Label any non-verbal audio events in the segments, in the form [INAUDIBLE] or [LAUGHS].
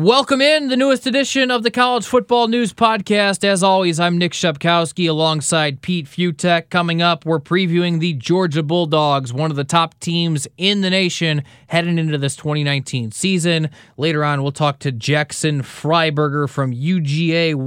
Welcome in the newest edition of the College Football News Podcast. As always, I'm Nick Shepkowski alongside Pete Fiutak. Coming up, we're previewing the Georgia Bulldogs, one of the top teams in the nation heading into this 2019 season. Later on, we'll talk to Jackson Freiberger from UGAWire.com,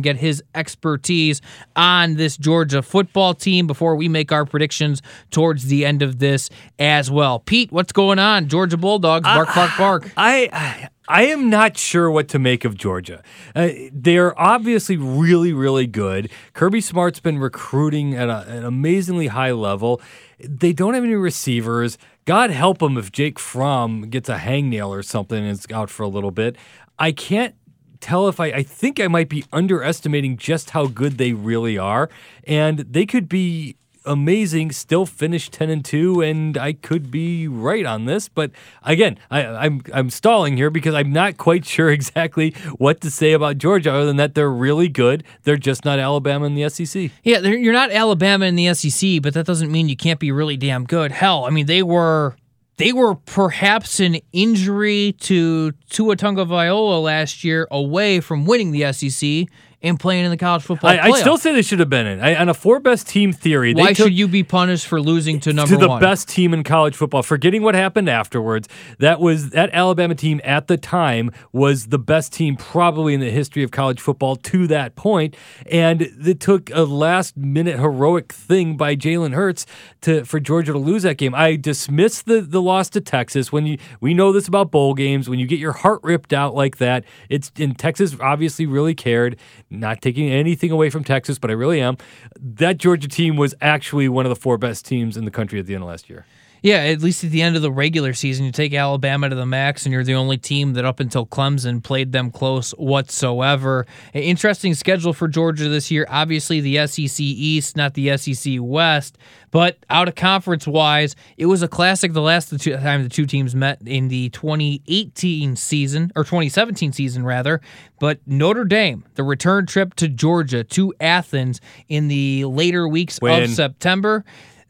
get his expertise on this Georgia football team before we make our predictions towards the end of this as well. Pete, what's going on? Georgia Bulldogs, bark, bark, bark. I, I I am not sure what to make of Georgia. Uh, they're obviously really, really good. Kirby Smart's been recruiting at a, an amazingly high level. They don't have any receivers. God help them if Jake Fromm gets a hangnail or something and is out for a little bit. I can't tell if I, I think I might be underestimating just how good they really are. And they could be amazing, still finished 10 and 2, and I could be right on this. But again, I, am I'm, I'm stalling here because I'm not quite sure [LAUGHS] exactly what to say about Georgia other than that they're really good. They're just not Alabama in the SEC. Yeah, you're not Alabama in the SEC, but that doesn't mean you can't be really damn good. Hell, I mean, they were they were perhaps an injury to Tua Tagovailoa last year away from winning the SEC and playing in the college football. I, I still say they should have been in. I, on a four best team theory, why should you be punished for losing to number one? to the one? best team in college football? Forgetting what happened afterwards, that was that Alabama team at the time was the best team probably in the history of college football to that point, and it took a last minute heroic thing by Jalen Hurts to for Georgia to lose that game. I dismiss the the loss to Texas when you we know this about bowl games when you get your heart ripped out like that. It's in Texas obviously really cared not taking anything away from Texas, but I really am. That Georgia team was actually one of the four best teams in the country at the end of last year. Yeah, at least at the end of the regular season, you take Alabama to the max, and you're the only team that up until Clemson played them close whatsoever. Interesting schedule for Georgia this year. Obviously, the SEC East, not the SEC West, but out of conference wise, it was a classic the last time the two teams met in the 2018 season, or 2017 season, rather. But Notre Dame, the return trip to Georgia, to Athens in the later weeks of September.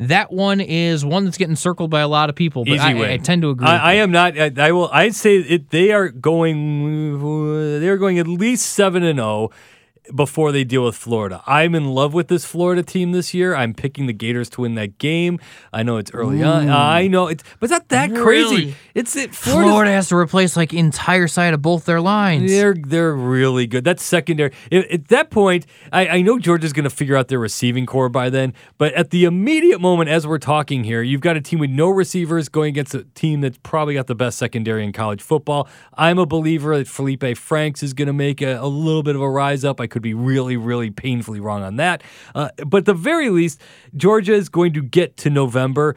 That one is one that's getting circled by a lot of people, but I, I, tend to agree. I, I am not. I, I, will. I'd say it. They are going. They're going at least seven and zero. Oh before they deal with Florida. I'm in love with this Florida team this year. I'm picking the Gators to win that game. I know it's early Ooh. on. I know it's, but it's not that really? crazy. It's it. Florida has to replace like entire side of both their lines. They're they're really good. That's secondary. At, at that point, I, I know Georgia's going to figure out their receiving corps by then. But at the immediate moment, as we're talking here, you've got a team with no receivers going against a team that's probably got the best secondary in college football. I'm a believer that Felipe Franks is going to make a, a little bit of a rise up. I could be really, really painfully wrong on that. Uh, but the very least, Georgia is going to get to November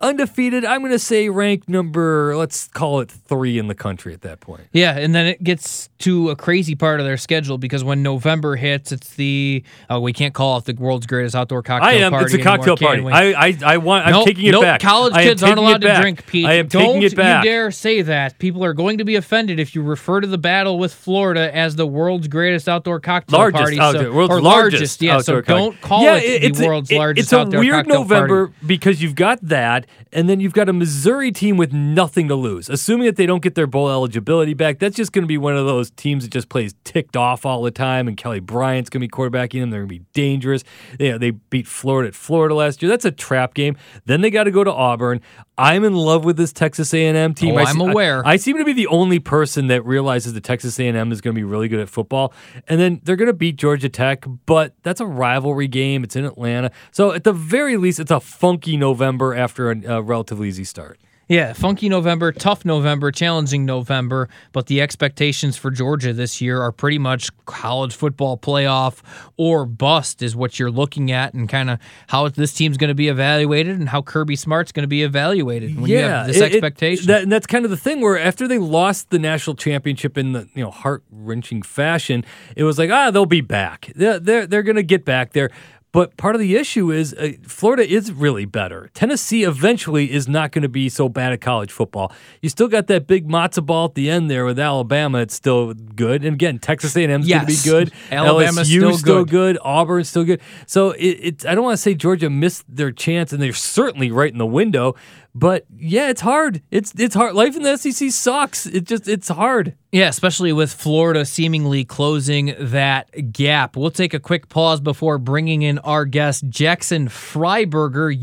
undefeated. I'm going to say ranked number, let's call it three in the country at that point. Yeah, and then it gets to a crazy part of their schedule because when November hits, it's the oh we can't call it the world's greatest outdoor cocktail I am. party. It's a cocktail anymore, party. I, I I want. I'm nope, taking it nope, back. College kids aren't allowed to drink. Pete, I am don't taking it back. you dare say that. People are going to be offended if you refer to the battle with Florida as the world's greatest outdoor cocktail largest party. Outdoor, so, world's or largest. Yeah, so don't call yeah, it the world's it, largest it's a weird November party. because you've got that, and then you've got a Missouri team with nothing to lose. Assuming that they don't get their bowl eligibility back, that's just going to be one of those teams that just plays ticked off all the time. And Kelly Bryant's going to be quarterbacking them. They're going to be dangerous. Know, they beat Florida at Florida last year. That's a trap game. Then they got to go to Auburn. I'm in love with this Texas A&M team. Oh, I, am aware. I, I, seem to be the only person that realizes that Texas A&M is going to be really good at football, and then they're going to beat Georgia Tech. But that's a rivalry game. It's in Atlanta, so at the very least, it's a funky November after a, a relatively easy start. Yeah, funky November, tough November, challenging November, but the expectations for Georgia this year are pretty much college football playoff or bust is what you're looking at and kind of how this team's going to be evaluated and how Kirby Smart's going to be evaluated when yeah, you have this it, expectation. It, that, and that's kind of the thing where after they lost the national championship in the you know heart-wrenching fashion, it was like, ah, they'll be back. They're, they're, they're going to get back there. But part of the issue is uh, Florida is really better. Tennessee eventually is not going to be so bad at college football. You still got that big matzo ball at the end there with Alabama. It's still good. And again, Texas A&M is yes. going to be good. Alabama's LSU still, still good. good. Auburn's still good. So it, it's I don't want to say Georgia missed their chance, and they're certainly right in the window. But yeah, it's hard. It's it's hard. Life in the SEC sucks. It just it's hard. Yeah, especially with Florida seemingly closing that gap. We'll take a quick pause before bringing in our guest, Jackson Freiberger,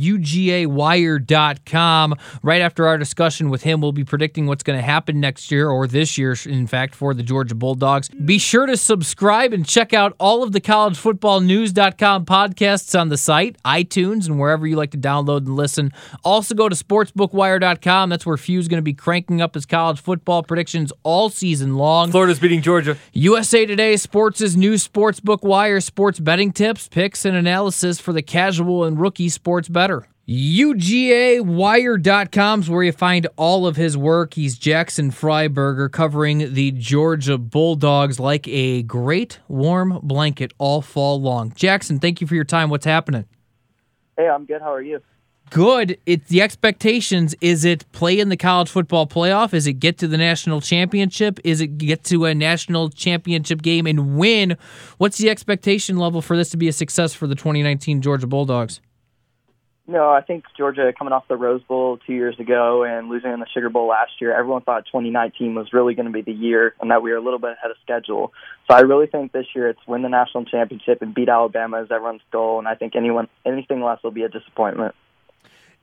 UGAWire.com. Right after our discussion with him, we'll be predicting what's going to happen next year, or this year, in fact, for the Georgia Bulldogs. Be sure to subscribe and check out all of the collegefootballnews.com podcasts on the site, iTunes, and wherever you like to download and listen. Also, go to sportsbookwire.com. That's where Few's going to be cranking up his college football predictions all season season long. Florida's beating Georgia. USA Today Sports' new sportsbook wire sports betting tips, picks, and analysis for the casual and rookie sports bettor. UGAWire.com is where you find all of his work. He's Jackson Freiberger covering the Georgia Bulldogs like a great warm blanket all fall long. Jackson, thank you for your time. What's happening? Hey, I'm good. How are you? Good. It's the expectations. Is it play in the college football playoff? Is it get to the national championship? Is it get to a national championship game and win? What's the expectation level for this to be a success for the 2019 Georgia Bulldogs? No, I think Georgia coming off the Rose Bowl two years ago and losing in the Sugar Bowl last year, everyone thought 2019 was really going to be the year and that we were a little bit ahead of schedule. So I really think this year it's win the national championship and beat Alabama as everyone's goal, and I think anyone anything less will be a disappointment.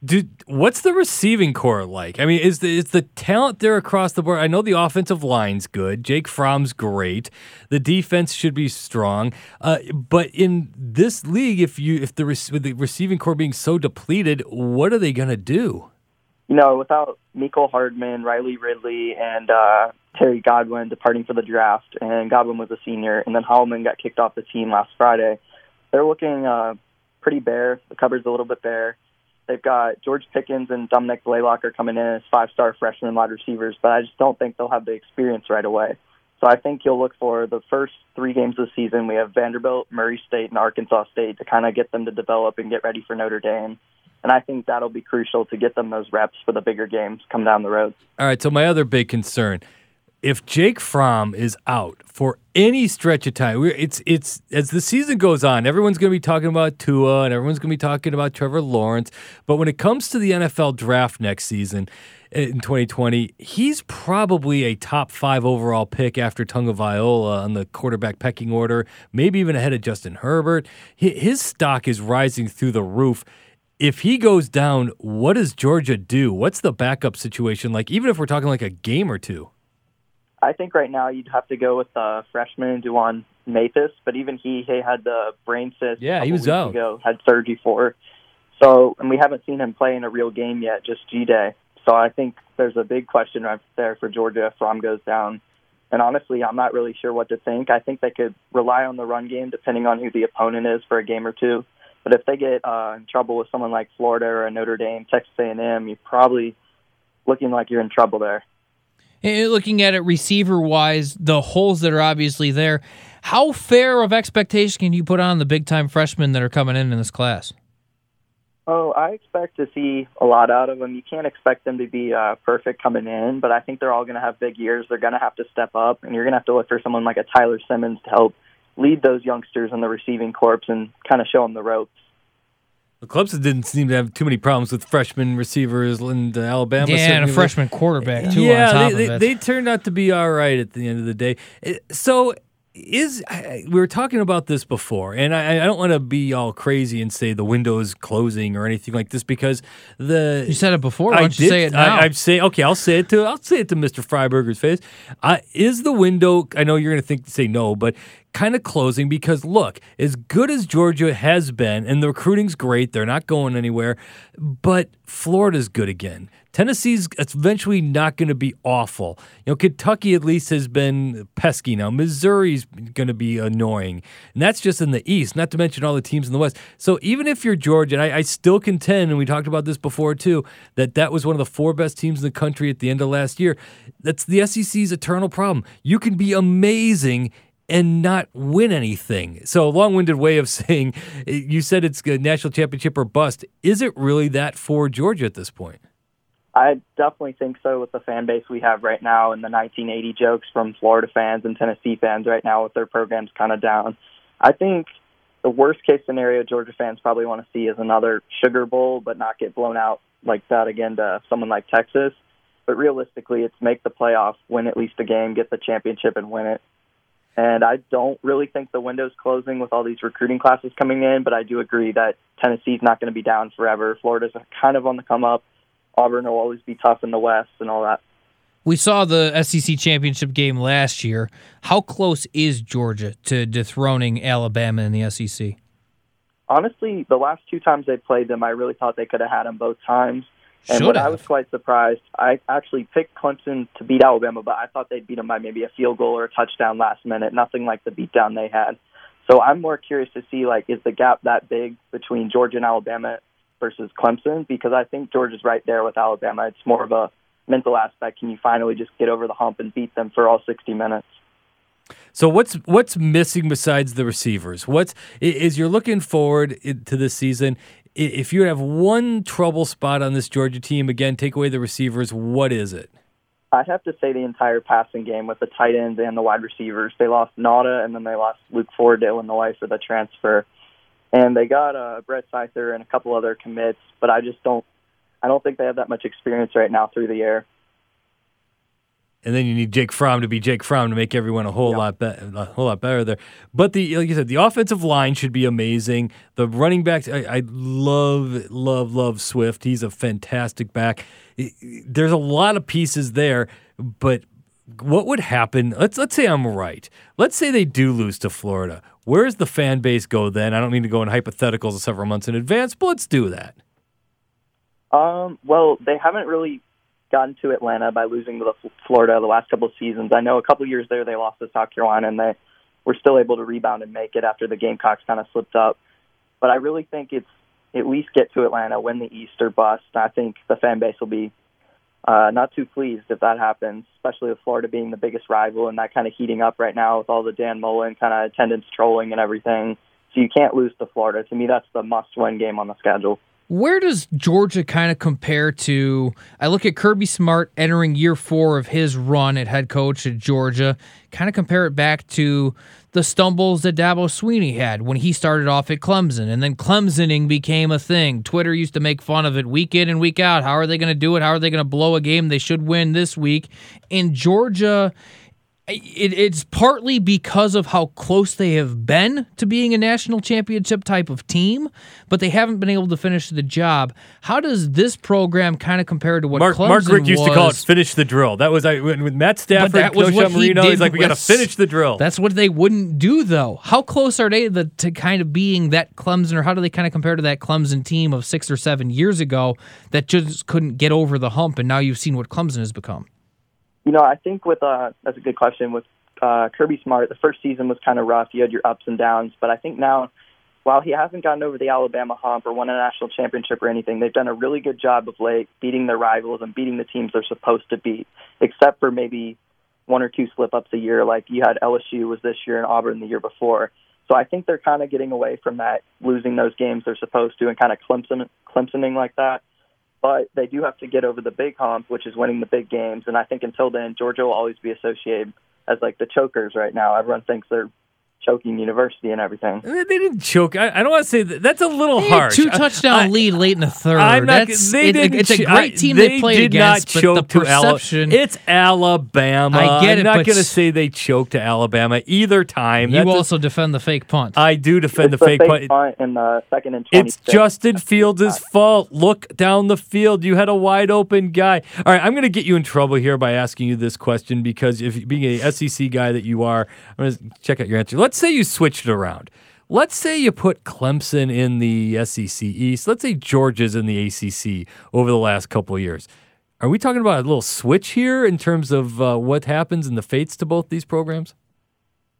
Dude, what's the receiving corps like? I mean, is the is the talent there across the board? I know the offensive line's good. Jake Fromm's great. The defense should be strong. Uh, but in this league, if you if the with the receiving corps being so depleted, what are they going to do? You know, without Mecole Hardman, Riley Ridley, and uh, Terry Godwin departing for the draft, and Godwin was a senior, and then Holloman got kicked off the team last Friday. They're looking uh, pretty bare. The cupboard's a little bit bare They've got George Pickens and Dominick Blaylock are coming in as five-star freshman wide receivers, but I just don't think they'll have the experience right away. So I think you'll look for the first three games of the season. We have Vanderbilt, Murray State, and Arkansas State to kind of get them to develop and get ready for Notre Dame. And I think that'll be crucial to get them those reps for the bigger games come down the road. All right. So my other big concern if Jake Fromm is out for any stretch of time, it's it's as the season goes on, everyone's going to be talking about Tua and everyone's going to be talking about Trevor Lawrence. But when it comes to the NFL draft next season eh, in 2020, he's probably a top five overall pick after Tagovailoa on the quarterback pecking order, maybe even ahead of Justin Herbert. His stock is rising through the roof if he goes down, what does Georgia do? What's the backup situation like, even if we're talking like a game or two? I think right now you'd have to go with uh, freshman D'Wan Mathis, but even he, he had the brain cyst. Yeah, he was out. Ago, had surgery for. So, and we haven't seen him play in a real game yet, just G Day. So I think there's a big question right there for Georgia if Fromm goes down. And honestly, I'm not really sure what to think. I think they could rely on the run game depending on who the opponent is for a game or two. But if they get uh, in trouble with someone like Florida or Notre Dame, Texas A&M, you're probably looking like you're in trouble there. Looking at it receiver wise, the holes that are obviously there, how fair of expectation can you put on the big time freshmen that are coming in in this class? Oh, I expect to see a lot out of them. You can't expect them to be uh, perfect coming in, but I think they're all going to have big years. They're going to have to step up, and you're going to have to look for someone like a Tyler Simmons to help lead those youngsters in the receiving corps and kind of show them the ropes. The Clemson didn't seem to have too many problems with freshman receivers in Alabama. Yeah, and a freshman quarterback too. Yeah, they, they, they, turned out to be all right at the end of the day. So is we were talking about this before, and I, I don't want to be all crazy and say the window is closing or anything like this because the you said it before. I don't did, you say it now? I, am say okay. I'll say it to I'll say it to Mr. Freiberger's face. Uh, is the window? I know you're going to think say no, but kind of closing because look, as good as Georgia has been, and the recruiting's great, they're not going anywhere, but Florida's good again. Tennessee's eventually not going to be awful. You know, Kentucky at least has been pesky now. Missouri's going to be annoying. And that's just in the East, not to mention all the teams in the West. So even if you're Georgia, and I, I still contend, and we talked about this before too, that that was one of the four best teams in the country at the end of last year. That's the SEC's eternal problem. You can be amazing and not win anything. So, a long winded way of [LAUGHS] saying you said it's a national championship or bust. Is it really that for Georgia at this point? I definitely think so with the fan base we have right now and the 1980 jokes from Florida fans and Tennessee fans right now with their programs kind of down. I think the worst case scenario Georgia fans probably want to see is another Sugar Bowl, but not get blown out like that again to someone like Texas. But realistically, it's make the playoffs, win at least a game, get the championship, and win it. And I don't really think the window's closing with all these recruiting classes coming in, but I do agree that Tennessee's not going to be down forever. Florida's kind of on the come up. Auburn will always be tough in the West and all that. We saw the SEC championship game last year. How close is Georgia to dethroning Alabama in the SEC? Honestly, the last two times they played them, I really thought they could have had them both times. And Should what I was quite surprised, I actually picked Clemson to beat Alabama, but I thought they'd beat them by maybe a field goal or a touchdown last minute. Nothing like the beatdown they had. So I'm more curious to see like is the gap that big between Georgia and Alabama versus Clemson? Because I think Georgia's right there with Alabama. It's more of a mental aspect. Can you finally just get over the hump and beat them for all 60 minutes? So what's what's missing besides the receivers? What's is you're looking forward to this season? I- If you have one trouble spot on this Georgia team, again, take away the receivers. What is it? I'd have to say the entire passing game with the tight ends and the wide receivers. They lost Nauta and then they lost Luke Ford to Illinois for the transfer. And they got uh, Brett Seither and a couple other commits, but I just don't I don't think they have that much experience right now through the air. And then you need Jake Fromm to be Jake Fromm to make everyone a whole Yeah. lot better, a whole lot better there. But the like you said, the offensive line should be amazing. The running backs, I, I love, love, love Swift. He's a fantastic back. There's a lot of pieces there, but what would happen? Let's let's say I'm right. Let's say they do lose to Florida. Where does the fan base go then? I don't mean to go in hypotheticals several months in advance, but let's do that. Um, well, they haven't really gotten to Atlanta by losing to the Florida the last couple of seasons. I know a couple years there they lost to South Carolina and they were still able to rebound and make it after the Gamecocks kind of slipped up. But I really think it's at least get to Atlanta, win the East or bust. I think the fan base will be uh, not too pleased if that happens, especially with Florida being the biggest rival and that kind of heating up right now with all the Dan Mullen kind of attendance trolling and everything. So you can't lose to Florida. To me, that's the must-win game on the schedule. Where does Georgia kind of compare to? I look at Kirby Smart entering year four of his run at head coach at Georgia, kind of compare it back to the stumbles that Dabo Swinney had when he started off at Clemson, and then Clemsoning became a thing. Twitter used to make fun of it week in and week out. How are they going to do it? How are they going to blow a game they should win this week? In Georgia, it, it's partly because of how close they have been to being a national championship type of team, but they haven't been able to finish the job. How does this program kind of compare to what Mark, Clemson Mark Richt used to call it "finish the drill." That was I when- with Matt Stafford, that was Coach what he Marino. did He's like, "We got to finish the drill." That's what they wouldn't do, though. How close are they the, to kind of being that Clemson, or how do they kind of compare to that Clemson team of six or seven years ago that just couldn't get over the hump, and now you've seen what Clemson has become? You know, I think with uh, that's a good question. With uh, Kirby Smart, the first season was kind of rough. You had your ups and downs, but I think now, while he hasn't gotten over the Alabama hump or won a national championship or anything, they've done a really good job of late beating their rivals and beating the teams they're supposed to beat, except for maybe one or two slip ups a year, like you had LSU was this year and Auburn the year before. So I think they're kind of getting away from that, losing those games they're supposed to, and kind of Clemson, Clemsoning like that but they do have to get over the big hump, which is winning the big games. And I think until then, Georgia will always be associated as like the chokers right now. Everyone thinks they're choking university and everything. They didn't choke. I, I don't want to say that. That's a little They had harsh. two touchdown I- lead late in the 3rd I'm not. That's, they it- didn't. it's a ch- great I- team they they, played did against, not but the choke to Ala- It's Alabama. I get I'm it, not going to say they choked to Alabama either time. you That's a- also defend the fake punt. I do defend it's the fake punt. punt in the second and It's Justin Fields' fault. Look down the field. You had a wide open guy. All right, I'm going to get you in trouble here by asking you this question because if being a SEC guy that you are, I'm going to check out your answer. Let's say you switched it around. Let's say you put Clemson in the SEC East. Let's say Georgia's in the ACC over the last couple years. Are we talking about a little switch here in terms of uh, what happens in the fates to both these programs?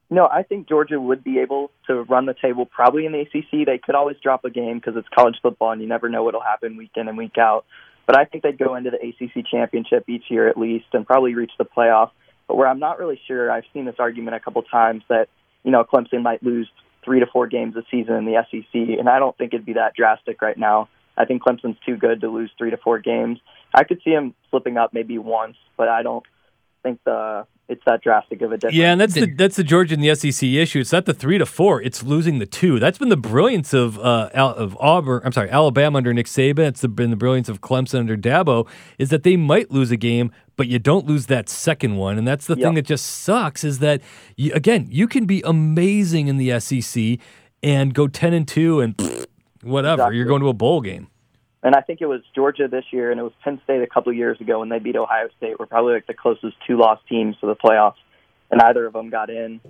No, I think Georgia would be able to run the table probably in the ACC. They could always drop a game because it's college football and you never know what'll happen week in and week out. But I think they'd go into the ACC championship each year at least and probably reach the playoff. But where I'm not really sure, I've seen this argument a couple times that you know Clemson might lose three to four games a season in the SEC, and I don't think it'd be that drastic right now. I think Clemson's too good to lose three to four games. I could see him slipping up maybe once, but I don't think the it's that drastic of a difference. Yeah, and that's the that's the Georgia and the SEC issue. It's not the three to four; it's losing the two. That's been the brilliance of uh, of Auburn. I'm sorry, Alabama under Nick Saban. It's been the brilliance of Clemson under Dabo. Is that they might lose a game, but you don't lose that second one. And that's the yep. thing that just sucks is that you, again you can be amazing in the SEC and go ten and two and whatever. Exactly. You're going to a bowl game. And I think it was Georgia this year, and it was Penn State a couple of years ago when they beat Ohio State. Were probably like the closest two lost teams to the playoffs, and either of them got in.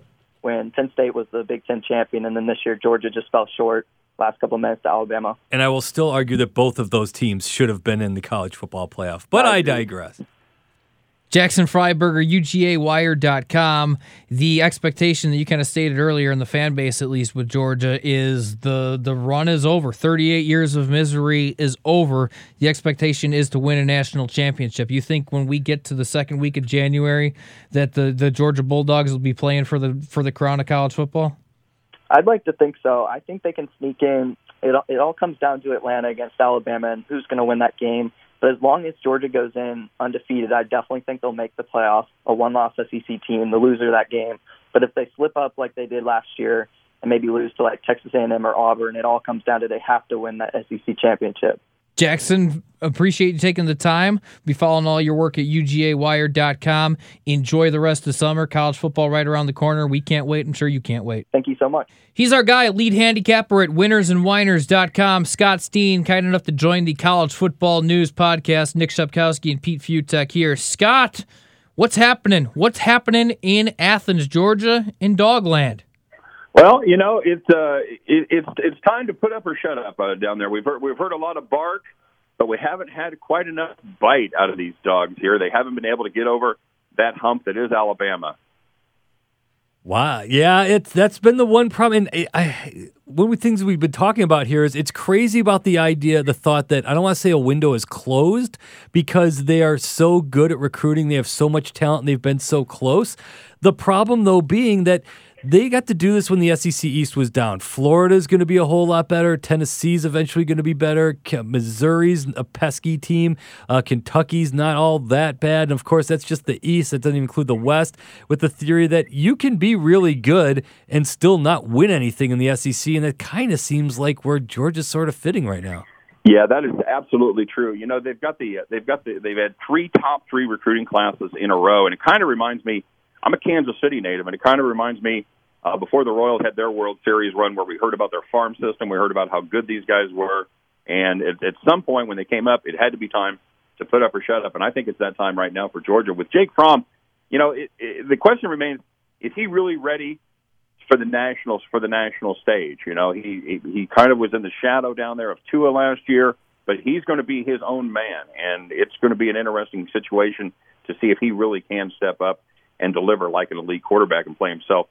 When Penn State was the Big Ten champion, and then this year Georgia just fell short last couple of minutes to Alabama. And I will still argue that both of those teams should have been in the college football playoff, but I, I digress. Jackson Freiberger, UGAWire.com. The expectation that you kind of stated earlier in the fan base, at least with Georgia, is the the run is over. 38 years of misery is over. The expectation is to win a national championship. You think when we get to the second week of January that the, the Georgia Bulldogs will be playing for the for the crown of college football? I'd like to think so. I think they can sneak in. It it all comes down to Atlanta against Alabama and who's going to win that game. But as long as Georgia goes in undefeated, I definitely think they'll make the playoffs. A one-loss SEC team, the loser of that game. But if they slip up like they did last year and maybe lose to like Texas A&M or Auburn, it all comes down to they have to win that SEC championship. Jackson, appreciate you taking the time. Be following all your work at UGAWire.com. Enjoy the rest of the summer. College football right around the corner. We can't wait. I'm sure you can't wait. Thank you so much. He's our guy, lead handicapper at winnersandwhiners.com. Scott Steen, kind enough to join the College Football News Podcast. Nick Shepkowski and Pete Fiutak here. Scott, what's happening? What's happening in Athens, Georgia, in Dogland? Well, you know, it's uh, it, it's it's time to put up or shut up uh, down there. We've heard we've heard a lot of bark, but we haven't had quite enough bite out of these dogs here. They haven't been able to get over that hump that is Alabama. Wow, yeah, it's that's been the one problem. And I, one of the things we've been talking about here is it's crazy about the idea, the thought that I don't want to say a window is closed because they are so good at recruiting, they have so much talent, and they've been so close. The problem, though, being that they got to do this when the SEC East was down. Florida's going to be a whole lot better. Tennessee's eventually going to be better. Missouri's a pesky team. Uh, Kentucky's not all that bad. And of course, that's just the East. That doesn't even include the West. With the theory that you can be really good and still not win anything in the SEC, and it kind of seems like where Georgia's sort of fitting right now. Yeah, that is absolutely true. You know, they've got the they've got the they've had three top three recruiting classes in a row, and it kind of reminds me I'm a Kansas City native, and it kind of reminds me uh, before the Royals had their World Series run, where we heard about their farm system, we heard about how good these guys were, and at, at some point when they came up, it had to be time to put up or shut up, and I think it's that time right now for Georgia with Jake Fromm. You know, it, it, the question remains: Is he really ready for the nationals for the national stage? You know, he he, he kind of was in the shadow down there of Tua last year, but he's going to be his own man, and it's going to be an interesting situation to see if he really can step up and deliver like an elite quarterback and play himself,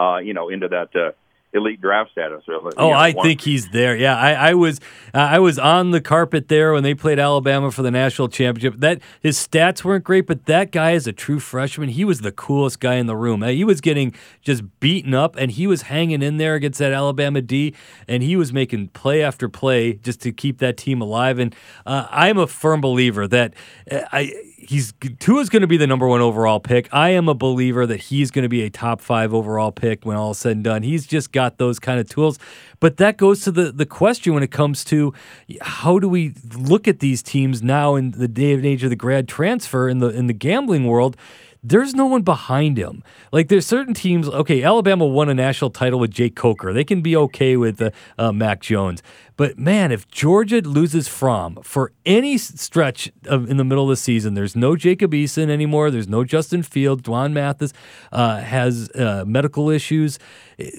uh, you know, into that uh, elite draft status. oh, know, I one. think he's there. Yeah, I, I was uh, I was on the carpet there when they played Alabama for the national championship. That his stats weren't great, but that guy is a true freshman. He was the coolest guy in the room. He was getting just beaten up, and he was hanging in there against that Alabama D, and he was making play after play just to keep that team alive. And uh, I'm a firm believer that uh, I he's Tua's going to be the number one overall pick. I am a believer that he's going to be a top five overall pick when all is said and done. He's just got those kind of tools. But that goes to the the question when it comes to how do we look at these teams now in the day and age of the grad transfer in the in the gambling world there's no one behind him. Like there's certain teams. Okay, Alabama won a national title with Jake Coker. They can be okay with uh, uh, Mac Jones. But man, if Georgia loses Fromm for any stretch of, in the middle of the season, there's no Jacob Eason anymore. There's no Justin Fields. D'Wan Mathis uh, has uh, medical issues.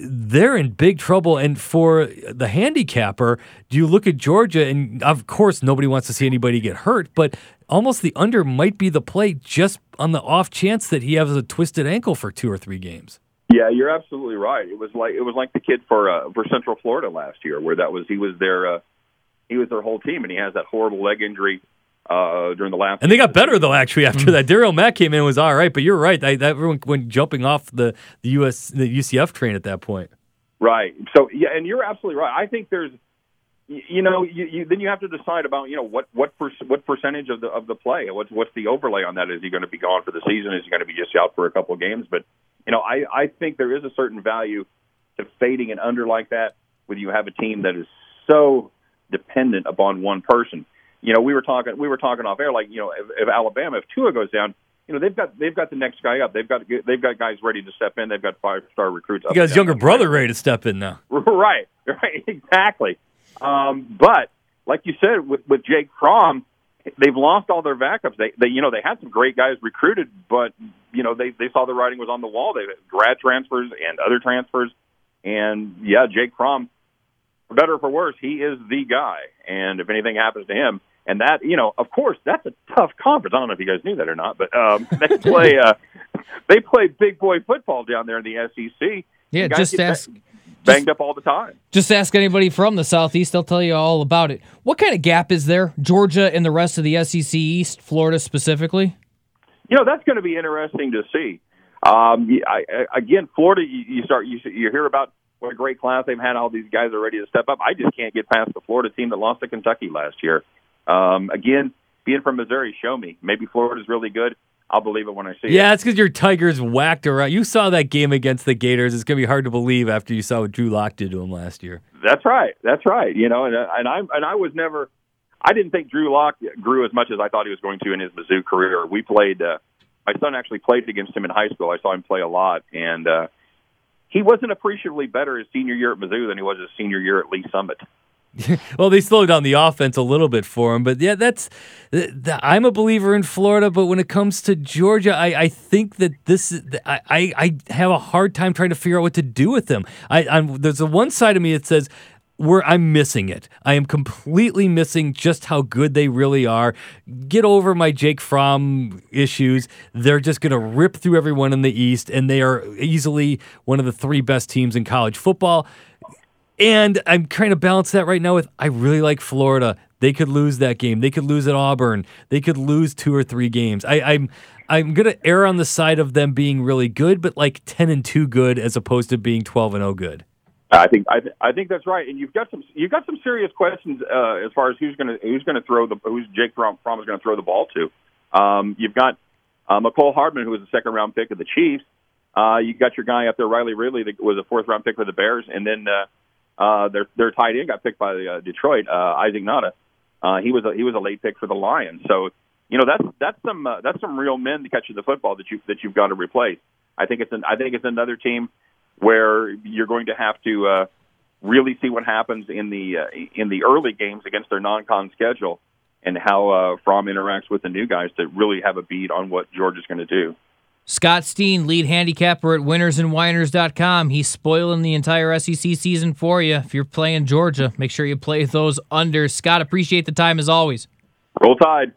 They're in big trouble. And for the handicapper, do you look at Georgia? And of course, nobody wants to see anybody get hurt. But almost the under might be the play just on the off chance that he has a twisted ankle for two or three games. Yeah, you're absolutely right. It was like it was like the kid for uh, for Central Florida last year, where that was he was their uh, he was their whole team, and he has that horrible leg injury uh, during the last. And they got better though. Actually, after mm-hmm. that, Darriel Mack came in and was all right. But you're right. I, that everyone went jumping off the the US the UCF train at that point. Right. So yeah, and you're absolutely right. I think there's you know, you, you, then you have to decide about you know what what per, what percentage of the of the play. What's what's the overlay on that? Is he going to be gone for the season? Is he going to be just out for a couple of games? But you know, I I think there is a certain value to fading an under like that when you have a team that is so dependent upon one person. You know, we were talking we were talking off air like you know if, if Alabama if Tua goes down, you know they've got they've got the next guy up. They've got they've got guys ready to step in. They've got five star recruits. You got his younger brother ready to step in now. [LAUGHS] Right, [LAUGHS] right, exactly. Um, but like you said with, with Jake Fromm, they've lost all their backups. They, they, you know, they had some great guys recruited, but you know, they they saw the writing was on the wall. They had grad transfers and other transfers, and yeah, Jake Fromm, for better or for worse, he is the guy. And if anything happens to him, and that, you know, of course, that's a tough conference. I don't know if you guys knew that or not, but um, they [LAUGHS] play uh, they play big boy football down there in the SEC. Yeah, just ask. Banged up all the time. Just ask anybody from the Southeast; they'll tell you all about it. What kind of gap is there, Georgia and the rest of the SEC East, Florida specifically? You know, that's going to be interesting to see. Um, I, again, Florida, you, you start you, you hear about what a great class they've had. All these guys are ready to step up. I just can't get past the Florida team that lost to Kentucky last year. Um, again, being from Missouri, show me. Maybe Florida's really good. I'll believe it when I see it. Yeah, it's because your Tigers whacked around. You saw that game against the Gators. It's gonna be hard to believe after you saw what Drew Lock did to them last year. That's right. That's right. You know, and and I and I was never. I didn't think Drew Lock grew as much as I thought he was going to in his Mizzou career. We played. Uh, my son actually played against him in high school. I saw him play a lot, and uh, he wasn't appreciably better his senior year at Mizzou than he was his senior year at Lee's Summit. [LAUGHS] well, they slowed down the offense a little bit for him, but yeah, that's. I'm a believer in Florida, but when it comes to Georgia, I, I think that this. I, I have a hard time trying to figure out what to do with them. I I'm, there's a one side of me that says where I'm missing it. I am completely missing just how good they really are. Get over my Jake Fromm issues. They're just going to rip through everyone in the East, and they are easily one of the three best teams in college football. And I'm trying to balance that right now with I really like Florida. They could lose that game. They could lose at Auburn. They could lose two or three games. I, I'm I'm gonna err on the side of them being really good, but like ten and two good as opposed to being twelve and zero good. I think I, th- I think that's right, and you've got some you've got some serious questions uh, as far as who's to who's to throw the who's Jake Fromm, Fromm is to throw the ball to. Um, you've got uh, Mecole Hardman, who was a second round pick of the Chiefs. Uh, you got your guy up there, Riley Ridley, that was a fourth round pick for the Bears, and then uh, uh, their their tight end got picked by uh, Detroit, uh, Isaac Nauta. Uh, he was a, he was a late pick for the Lions. So you know that's that's some uh, that's some real men to catch the football that you that you've got to replace. I think it's an I think it's another team where you're going to have to uh, really see what happens in the uh, in the early games against their non-con schedule and how uh, Fromm interacts with the new guys to really have a beat on what Georgia's going to do. Scott Steen, lead handicapper at winnersandwhiners.com. He's spoiling the entire SEC season for you. If you're playing Georgia, make sure you play those under. Scott, appreciate the time as always. Roll Tide.